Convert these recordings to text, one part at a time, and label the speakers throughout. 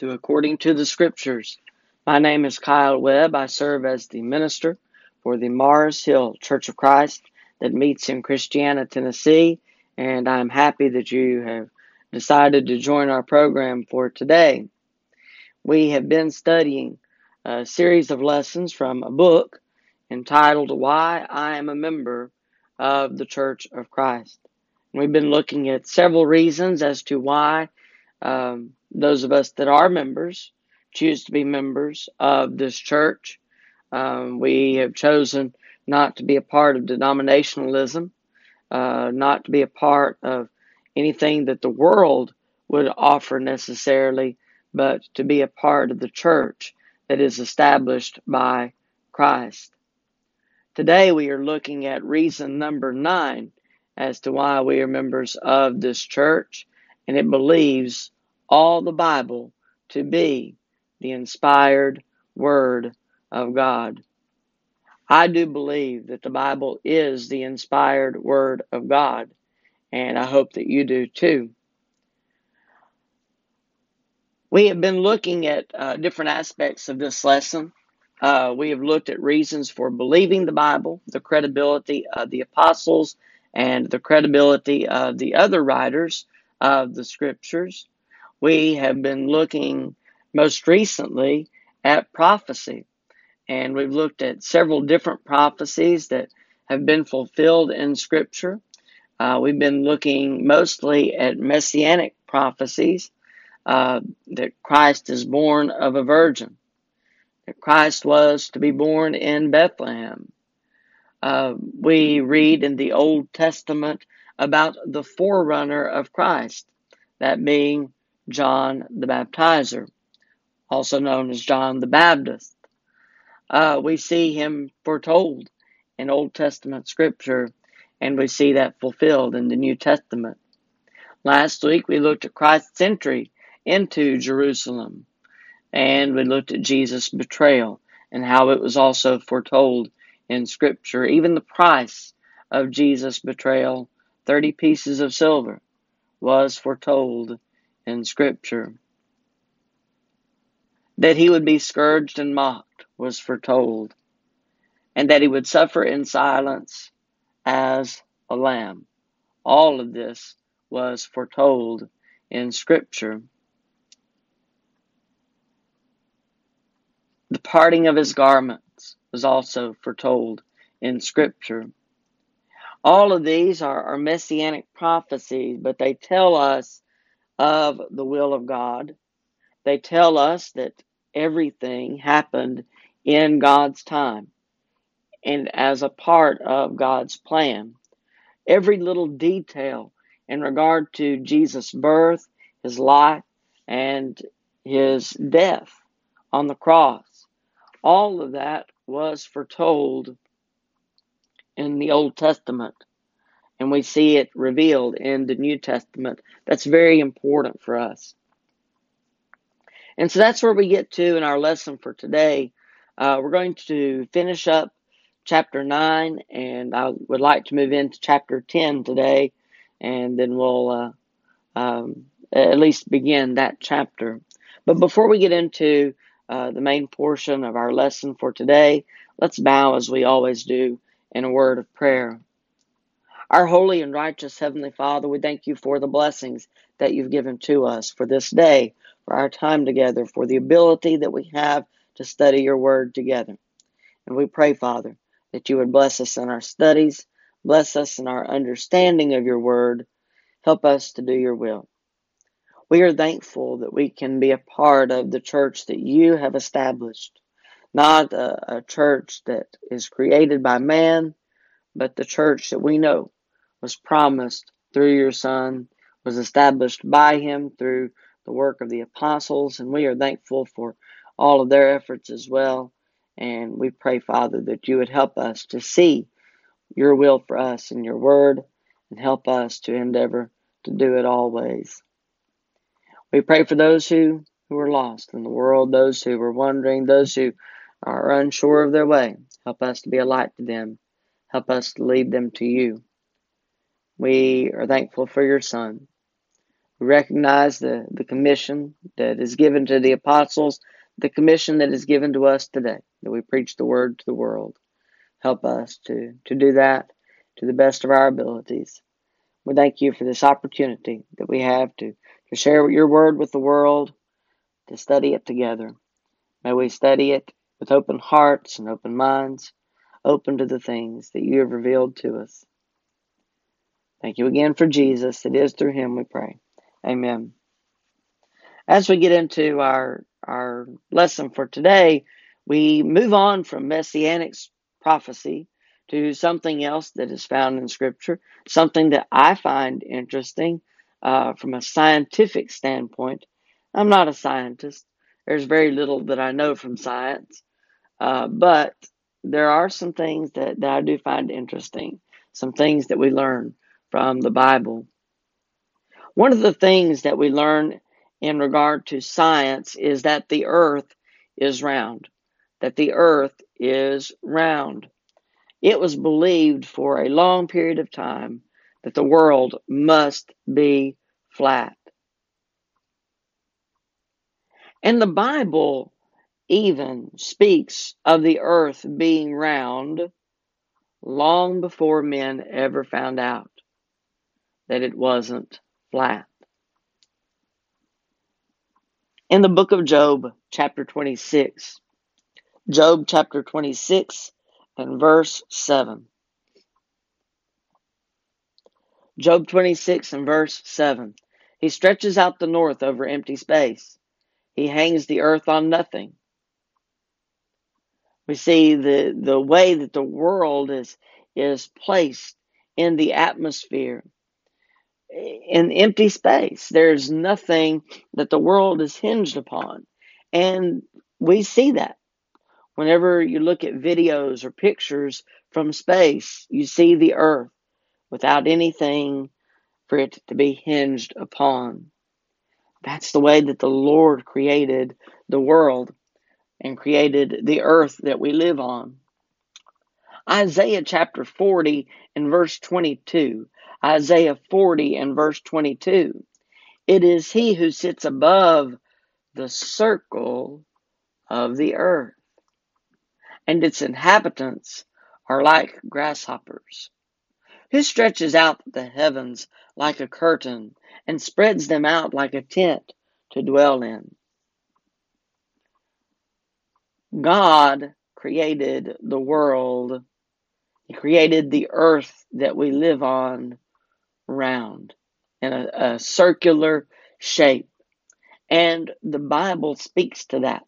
Speaker 1: to According to the Scriptures. My name is Kyle Webb. I serve as the minister for the Mars Hill Church of Christ that meets in Christiana, Tennessee, and I'm happy that you have decided to join our program for today. We have been studying a series of lessons from a book entitled Why I Am a Member of the Church of Christ. We've been looking at several reasons as to why um, those of us that are members choose to be members of this church. Um, we have chosen not to be a part of denominationalism, uh, not to be a part of anything that the world would offer necessarily, but to be a part of the church that is established by Christ. Today we are looking at reason number nine as to why we are members of this church, and it believes all the Bible to be the inspired Word of God. I do believe that the Bible is the inspired Word of God, and I hope that you do too. We have been looking at uh, different aspects of this lesson. Uh, we have looked at reasons for believing the Bible, the credibility of the apostles, and the credibility of the other writers of the scriptures we have been looking most recently at prophecy. And we've looked at several different prophecies that have been fulfilled in Scripture. Uh, we've been looking mostly at messianic prophecies uh, that Christ is born of a virgin, that Christ was to be born in Bethlehem. Uh, we read in the Old Testament about the forerunner of Christ, that being John the Baptizer, also known as John the Baptist. Uh, we see him foretold in Old Testament scripture, and we see that fulfilled in the New Testament. Last week we looked at Christ's entry into Jerusalem, and we looked at Jesus' betrayal and how it was also foretold in scripture. Even the price of Jesus' betrayal, 30 pieces of silver, was foretold in Scripture. That he would be scourged and mocked was foretold, and that he would suffer in silence as a lamb. All of this was foretold in Scripture. The parting of his garments was also foretold in Scripture. All of these are, are messianic prophecies, but they tell us of the will of God. They tell us that everything happened in God's time and as a part of God's plan. Every little detail in regard to Jesus' birth, his life, and his death on the cross, all of that was foretold in the Old Testament and we see it revealed in the New Testament. That's very important for us. And so that's where we get to in our lesson for today. Uh, we're going to finish up chapter 9, and I would like to move into chapter 10 today, and then we'll uh, um, at least begin that chapter. But before we get into uh, the main portion of our lesson for today, let's bow as we always do in a word of prayer. Our holy and righteous Heavenly Father, we thank you for the blessings that you've given to us for this day, for our time together, for the ability that we have to study your word together. And we pray, Father, that you would bless us in our studies, bless us in our understanding of your word, help us to do your will. We are thankful that we can be a part of the church that you have established, not a, a church that is created by man, but the church that we know was promised through your Son, was established by him through the work of the apostles, and we are thankful for all of their efforts as well. And we pray, Father, that you would help us to see your will for us in your word and help us to endeavor to do it always. We pray for those who, who are lost in the world, those who are wondering, those who are unsure of their way. Help us to be a light to them. Help us to lead them to you. We are thankful for your Son. We recognize the, the commission that is given to the apostles, the commission that is given to us today, that we preach the word to the world. Help us to, to do that to the best of our abilities. We thank you for this opportunity that we have to, to share your word with the world, to study it together. May we study it with open hearts and open minds, open to the things that you have revealed to us. Thank you again for Jesus. It is through him we pray. Amen. As we get into our our lesson for today, we move on from messianic prophecy to something else that is found in Scripture, something that I find interesting uh, from a scientific standpoint. I'm not a scientist. There's very little that I know from science, uh, but there are some things that, that I do find interesting, some things that we learn from the Bible. One of the things that we learn in regard to science is that the earth is round, that the earth is round. It was believed for a long period of time that the world must be flat. And the Bible even speaks of the earth being round long before men ever found out that it wasn't flat. In the book of Job, chapter 26, Job chapter 26 and verse 7. Job 26 and verse 7. He stretches out the north over empty space. He hangs the earth on nothing. We see the, the way that the world is, is placed in the atmosphere in empty space. There's nothing that the world is hinged upon. And we see that. Whenever you look at videos or pictures from space, you see the earth without anything for it to be hinged upon. That's the way that the Lord created the world and created the earth that we live on. Isaiah chapter 40 and verse 22 Isaiah 40 and verse 22. It is he who sits above the circle of the earth, and its inhabitants are like grasshoppers. Who stretches out the heavens like a curtain and spreads them out like a tent to dwell in? God created the world. He created the earth that we live on round in a, a circular shape. And the Bible speaks to that.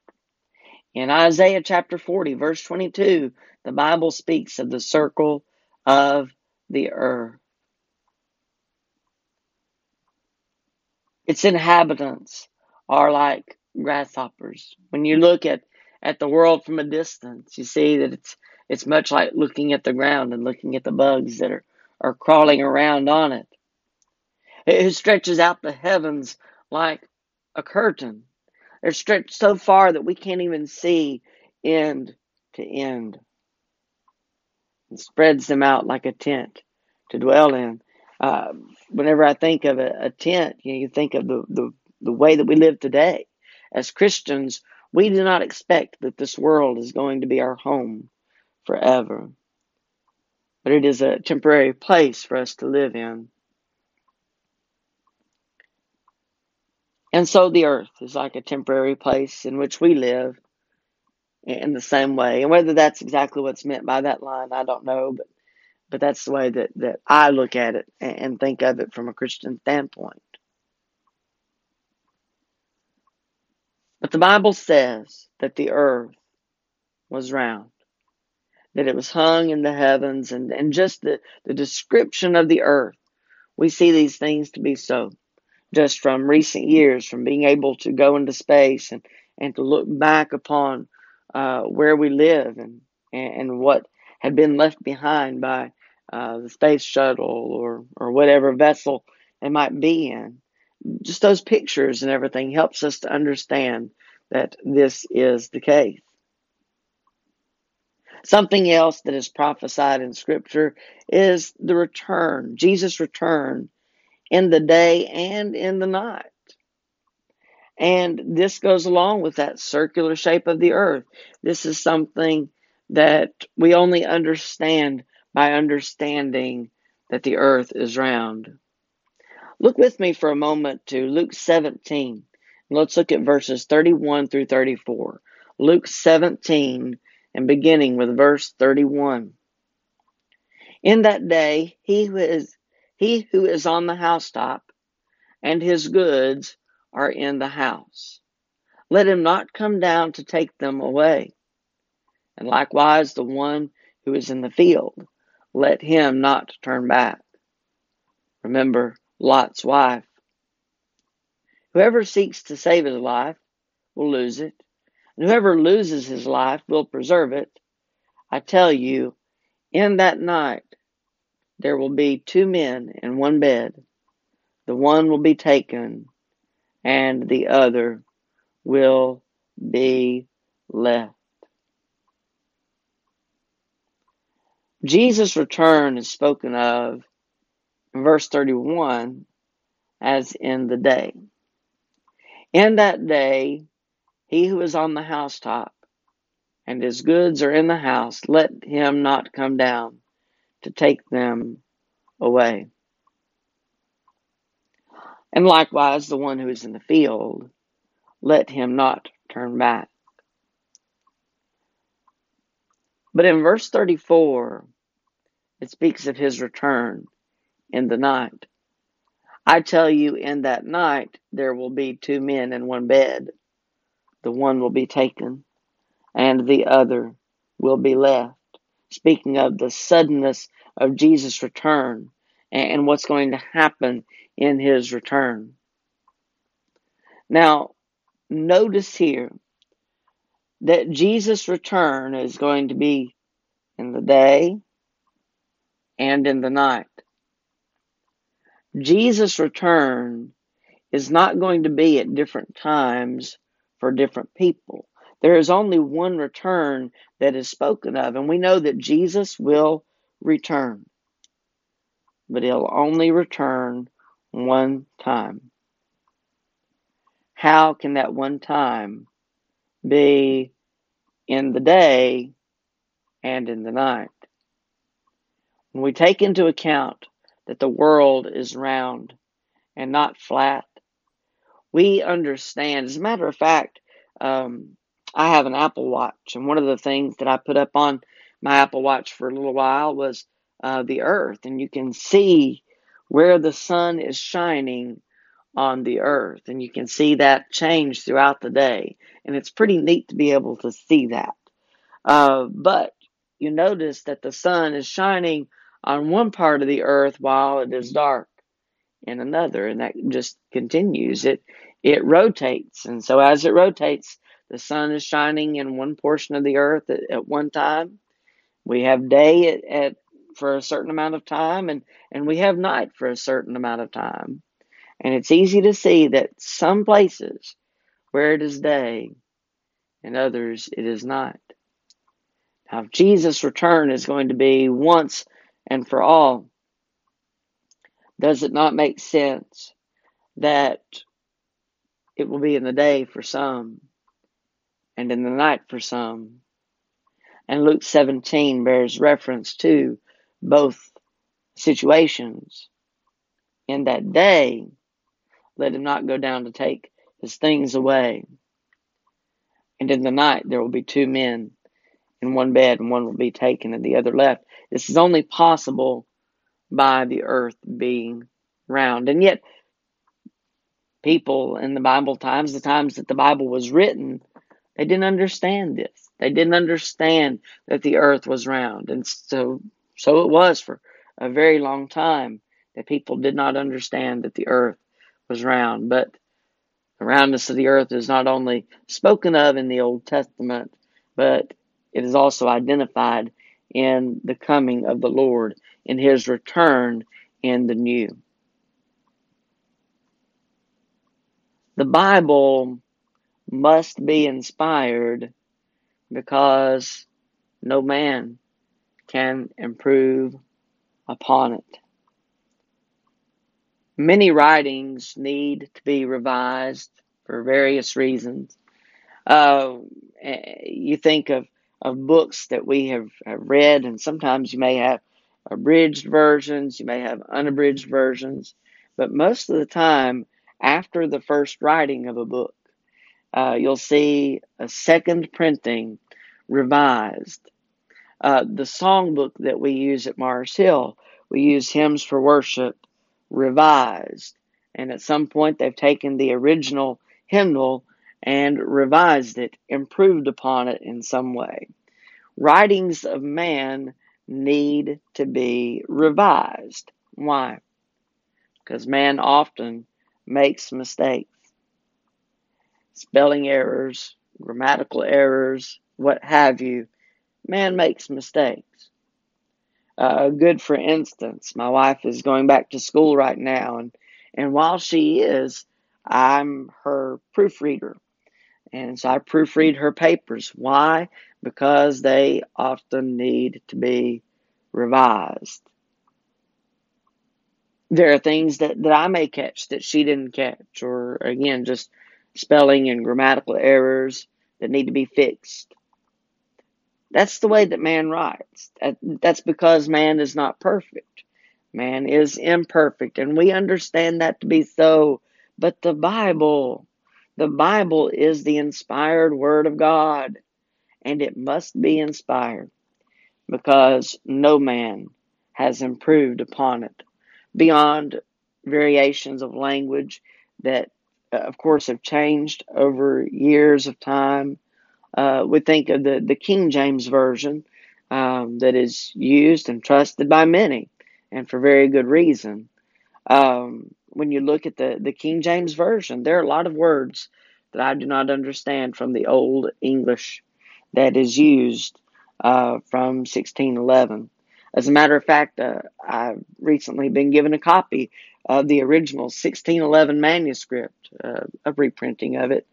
Speaker 1: In Isaiah chapter 40, verse 22, the Bible speaks of the circle of the earth. Its inhabitants are like grasshoppers. When you look at, at the world from a distance, you see that it's it's much like looking at the ground and looking at the bugs that are, are crawling around on it. It stretches out the heavens like a curtain. They're stretched so far that we can't even see end to end. It spreads them out like a tent to dwell in. Uh, whenever I think of a, a tent, you, know, you think of the, the, the way that we live today. As Christians, we do not expect that this world is going to be our home forever. But it is a temporary place for us to live in. And so the earth is like a temporary place in which we live in the same way. And whether that's exactly what's meant by that line, I don't know, but but that's the way that, that I look at it and think of it from a Christian standpoint. But the Bible says that the earth was round, that it was hung in the heavens, and, and just the, the description of the earth, we see these things to be so just from recent years, from being able to go into space and, and to look back upon uh, where we live and, and what had been left behind by uh, the space shuttle or, or whatever vessel it might be in. Just those pictures and everything helps us to understand that this is the case. Something else that is prophesied in Scripture is the return, Jesus' return in the day and in the night. And this goes along with that circular shape of the earth. This is something that we only understand by understanding that the earth is round. Look with me for a moment to Luke 17. Let's look at verses 31 through 34. Luke 17 and beginning with verse 31. In that day, he who is, he who is on the housetop and his goods are in the house. Let him not come down to take them away. And likewise, the one who is in the field, let him not turn back. Remember Lot's wife. Whoever seeks to save his life will lose it, and whoever loses his life will preserve it. I tell you, in that night there will be two men in one bed. The one will be taken, and the other will be left. Jesus' return is spoken of in verse 31 as in the day. In that day, he who is on the housetop and his goods are in the house, let him not come down to take them away. And likewise, the one who is in the field, let him not turn back. But in verse 34, it speaks of his return in the night. I tell you, in that night there will be two men in one bed. The one will be taken, and the other will be left. Speaking of the suddenness of Jesus' return and what's going to happen in his return. Now, notice here that Jesus' return is going to be in the day and in the night. Jesus' return is not going to be at different times for different people. There is only one return that is spoken of, and we know that Jesus will return. But he'll only return one time. How can that one time be in the day and in the night? When we take into account that the world is round and not flat, we understand. As a matter of fact, um, I have an Apple Watch, and one of the things that I put up on my Apple Watch for a little while was uh, the Earth, and you can see where the sun is shining on the Earth, and you can see that change throughout the day, and it's pretty neat to be able to see that. Uh, but you notice that the sun is shining on one part of the earth while it is dark in another and that just continues. It it rotates. And so as it rotates the sun is shining in one portion of the earth at, at one time. We have day at, at for a certain amount of time and and we have night for a certain amount of time. And it's easy to see that some places where it is day and others it is night. Now jesus return is going to be once and for all. Does it not make sense that it will be in the day for some and in the night for some? And Luke 17 bears reference to both situations. In that day, let him not go down to take his things away. And in the night, there will be two men in one bed, and one will be taken and the other left. This is only possible by the earth being round. And yet, people in the Bible times, the times that the Bible was written, they didn't understand this. They didn't understand that the earth was round. And so, so it was for a very long time that people did not understand that the earth was round. But the roundness of the earth is not only spoken of in the Old Testament, but it is also identified in the coming of the Lord, in his return in the new. The Bible must be inspired because no man can improve upon it. Many writings need to be revised for various reasons. Uh, you think of, of books that we have, have read, and sometimes you may have abridged versions, you may have unabridged versions, but most of the time, after the first writing of a book, uh, you'll see a second printing revised. Uh, the songbook that we use at Mars Hill, we use hymns for worship revised. And at some point, they've taken the original hymnal and revised it, improved upon it in some way. Writings of man need to be revised. Why? Because man often makes mistakes spelling errors, grammatical errors, what have you. Man makes mistakes. Uh, good for instance, my wife is going back to school right now, and, and while she is, I'm her proofreader. And so I proofread her papers. Why? Because they often need to be revised. There are things that, that I may catch that she didn't catch, or again, just spelling and grammatical errors that need to be fixed. That's the way that man writes. That's because man is not perfect. Man is imperfect, and we understand that to be so. But the Bible, the Bible is the inspired Word of God, and it must be inspired because no man has improved upon it beyond variations of language that uh, of course, have changed over years of time. Uh, we think of the, the King James Version um, that is used and trusted by many, and for very good reason. Um, when you look at the, the King James Version, there are a lot of words that I do not understand from the Old English that is used uh, from 1611. As a matter of fact, uh, I've recently been given a copy of the original 1611 manuscript, uh, a reprinting of it.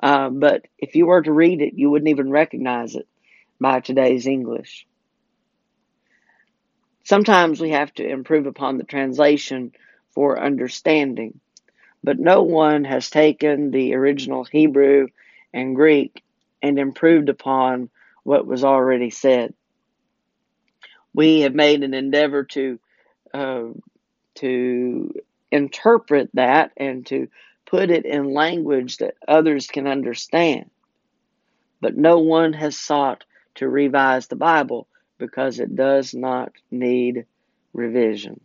Speaker 1: Uh, but if you were to read it, you wouldn't even recognize it by today's English. Sometimes we have to improve upon the translation for understanding, but no one has taken the original Hebrew and Greek and improved upon what was already said. We have made an endeavor to uh, to interpret that and to put it in language that others can understand. But no one has sought to revise the Bible because it does not need revision.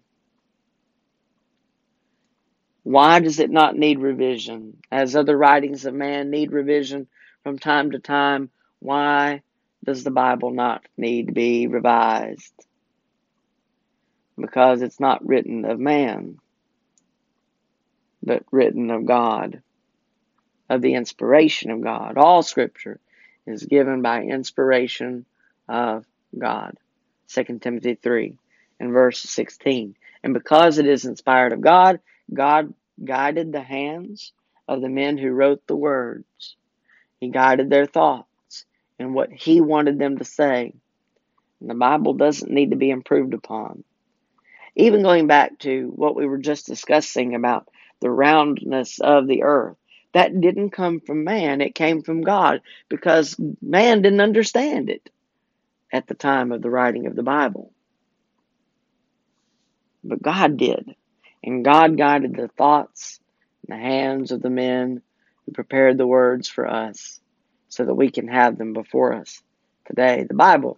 Speaker 1: Why does it not need revision? As other writings of man need revision from time to time, why does the Bible not need to be revised? Because it's not written of man but written of God, of the inspiration of God. All scripture is given by inspiration of God. 2 Timothy 3 and verse 16. And because it is inspired of God, God guided the hands of the men who wrote the words. He guided their thoughts and what He wanted them to say. And the Bible doesn't need to be improved upon. Even going back to what we were just discussing about the roundness of the earth. That didn't come from man, it came from God because man didn't understand it at the time of the writing of the Bible. But God did. And God guided the thoughts and the hands of the men who prepared the words for us so that we can have them before us today. The Bible,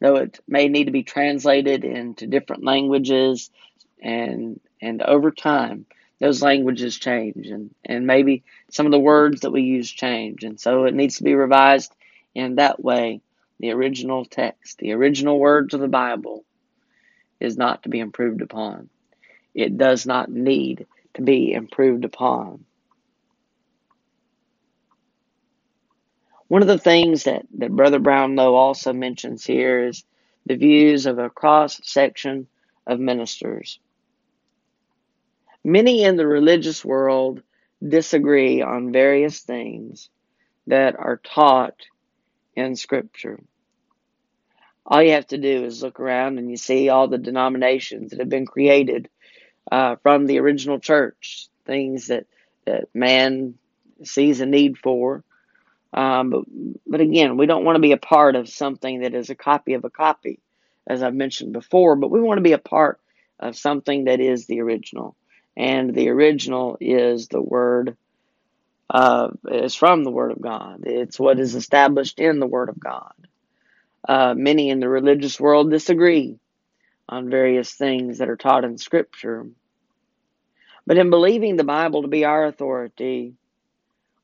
Speaker 1: though it may need to be translated into different languages and and over time those languages change and, and maybe some of the words that we use change. And so it needs to be revised in that way. The original text, the original words of the Bible is not to be improved upon. It does not need to be improved upon. One of the things that, that Brother Brownlow also mentions here is the views of a cross section of ministers. Many in the religious world disagree on various things that are taught in Scripture. All you have to do is look around and you see all the denominations that have been created uh, from the original church, things that, that man sees a need for. Um, but, but again, we don't want to be a part of something that is a copy of a copy, as I've mentioned before, but we want to be a part of something that is the original. And the original is the Word, uh, is from the Word of God. It's what is established in the Word of God. Uh, many in the religious world disagree on various things that are taught in Scripture. But in believing the Bible to be our authority,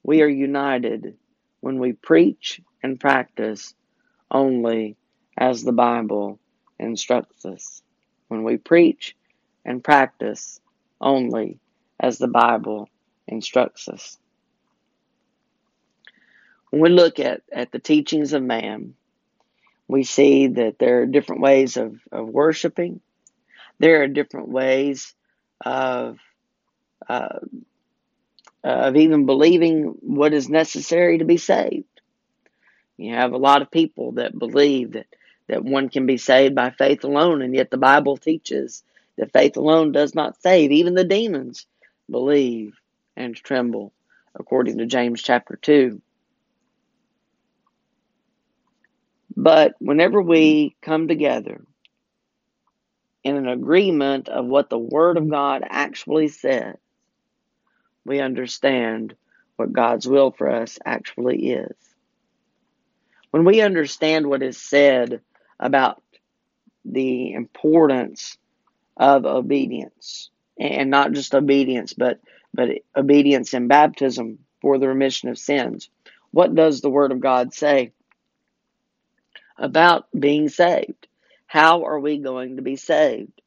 Speaker 1: we are united when we preach and practice only as the Bible instructs us. When we preach and practice only as the Bible instructs us. When we look at, at the teachings of man, we see that there are different ways of, of worshiping. There are different ways of uh, Uh, of even believing what is necessary to be saved. You have a lot of people that believe that, that one can be saved by faith alone, and yet the Bible teaches that faith alone does not save. Even the demons believe and tremble, according to James chapter 2. But whenever we come together in an agreement of what the Word of God actually says, we understand what God's will for us actually is. When we understand what is said about the importance of obedience, and not just obedience, but, but obedience in baptism for the remission of sins, what does the Word of God say about being saved. How are we going to be saved?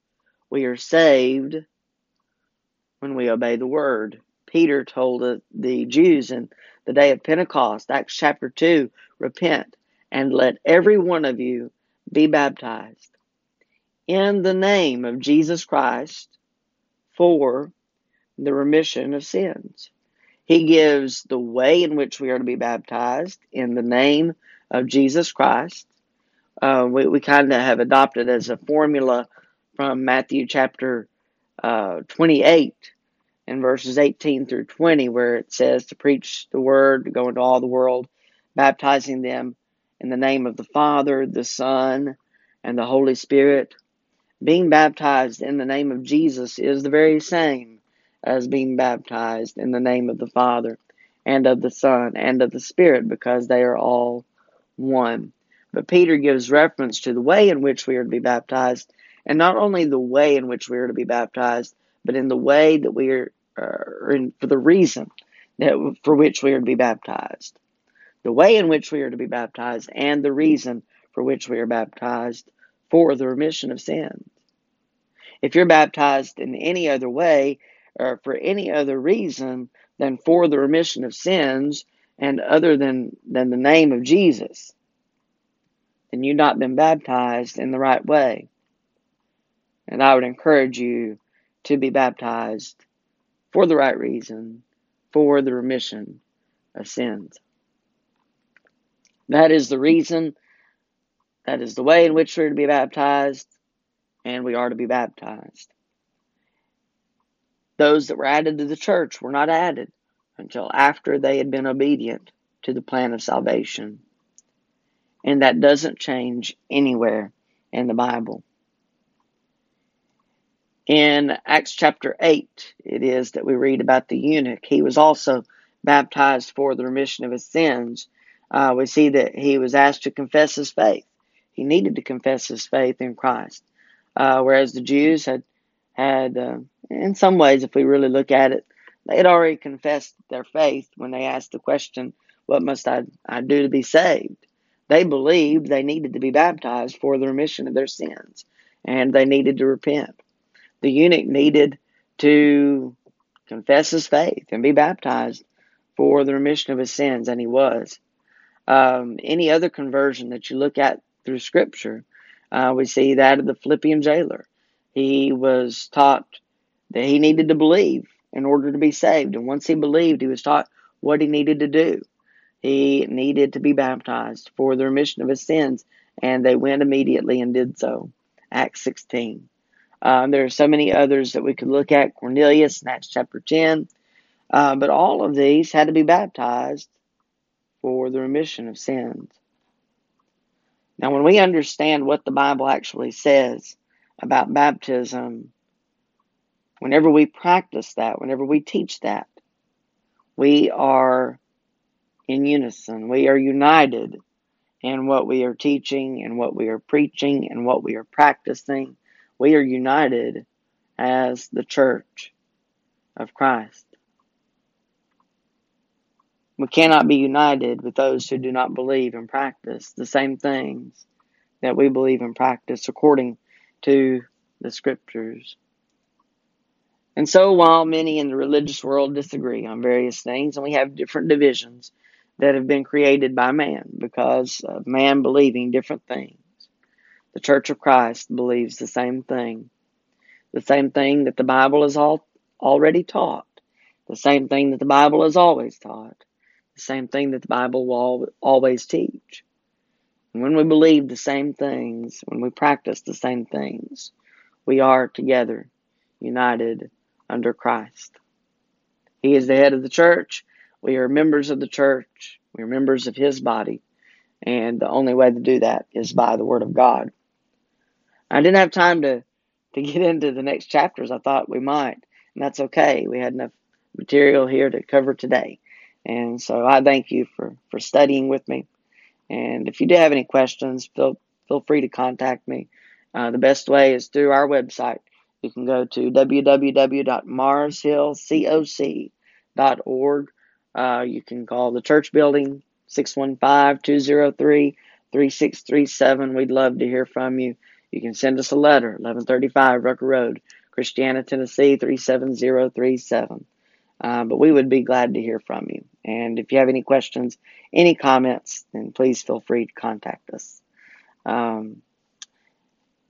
Speaker 1: We are saved when we obey the word. Peter told the the Jews in the day of Pentecost, Acts chapter 2, repent and let every one of you be baptized in the name of Jesus Christ for the remission of sins. He gives the way in which we are to be baptized in the name of Jesus Christ uh, we, we kind of have adopted as a formula from Matthew chapter uh, 28 and verses 18 through 20, where it says to preach the word, to go into all the world, baptizing them in the name of the Father, the Son, and the Holy Spirit. Being baptized in the name of Jesus is the very same as being baptized in the name of the Father and of the Son and of the Spirit because they are all one. But Peter gives reference to the way in which we are to be baptized, and not only the way in which we are to be baptized, but in the way that we are, uh, in, for the reason that for which we are to be baptized. The way in which we are to be baptized, and the reason for which we are baptized for the remission of sins. If you're baptized in any other way, or for any other reason than for the remission of sins, and other than, than the name of Jesus, then you've not been baptized in the right way. And I would encourage you to be baptized for the right reason, for the remission of sins. That is the reason, that is the way in which we're to be baptized, and we are to be baptized. Those that were added to the church were not added until after they had been obedient to the plan of salvation and that doesn't change anywhere in the Bible. In Acts chapter 8, it is that we read about the eunuch. He was also baptized for the remission of his sins. Uh, we see that he was asked to confess his faith. He needed to confess his faith in Christ. Uh, whereas the Jews had, had uh, in some ways, if we really look at it, they had already confessed their faith when they asked the question, What must I, I do to be saved? They believed they needed to be baptized for the remission of their sins, and they needed to repent. The eunuch needed to confess his faith and be baptized for the remission of his sins, and he was. Um, any other conversion that you look at through Scripture, uh, we see that of the Philippian jailer. He was taught that he needed to believe in order to be saved, and once he believed, he was taught what he needed to do he needed to be baptized for the remission of his sins, and they went immediately and did so. Acts 16. Um, there are so many others that we could look at. Cornelius in Acts chapter 10. Uh, but all of these had to be baptized for the remission of sins. Now, when we understand what the Bible actually says about baptism, whenever we practice that, whenever we teach that, we are in unison. We are united in what we are teaching and what we are preaching and what we are practicing. We are united as the church of Christ. We cannot be united with those who do not believe and practice the same things that we believe and practice according to the scriptures. And so, while many in the religious world disagree on various things, and we have different divisions that have been created by man because of man believing different things, the Church of Christ believes the same thing. The same thing that the Bible has all, already taught. The same thing that the Bible has always taught the same thing that the Bible will always teach. And when we believe the same things, when we practice the same things, we are together, united under Christ. He is the head of the church. We are members of the church. We are members of His body. And the only way to do that is by the Word of God. I didn't have time to, to get into the next chapters. I thought we might. And that's okay. We had enough material here to cover today. And so I thank you for, for studying with me. And if you do have any questions, feel, feel free to contact me. Uh, the best way is through our website. You can go to www.marshillcoc.org. Uh, you can call the church building 615-203-3637. We'd love to hear from you. You can send us a letter, 1135 Rucker Road, Christiana, Tennessee 37037. Uh, but we would be glad to hear from you. And if you have any questions, any comments, then please feel free to contact us. Um,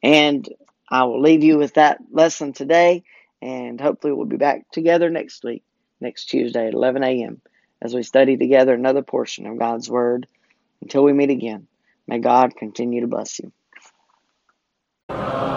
Speaker 1: and I will leave you with that lesson today, and hopefully we'll be back together next week, next Tuesday at 11 a.m., as we study together another portion of God's Word. Until we meet again, may God continue to bless you. Oh.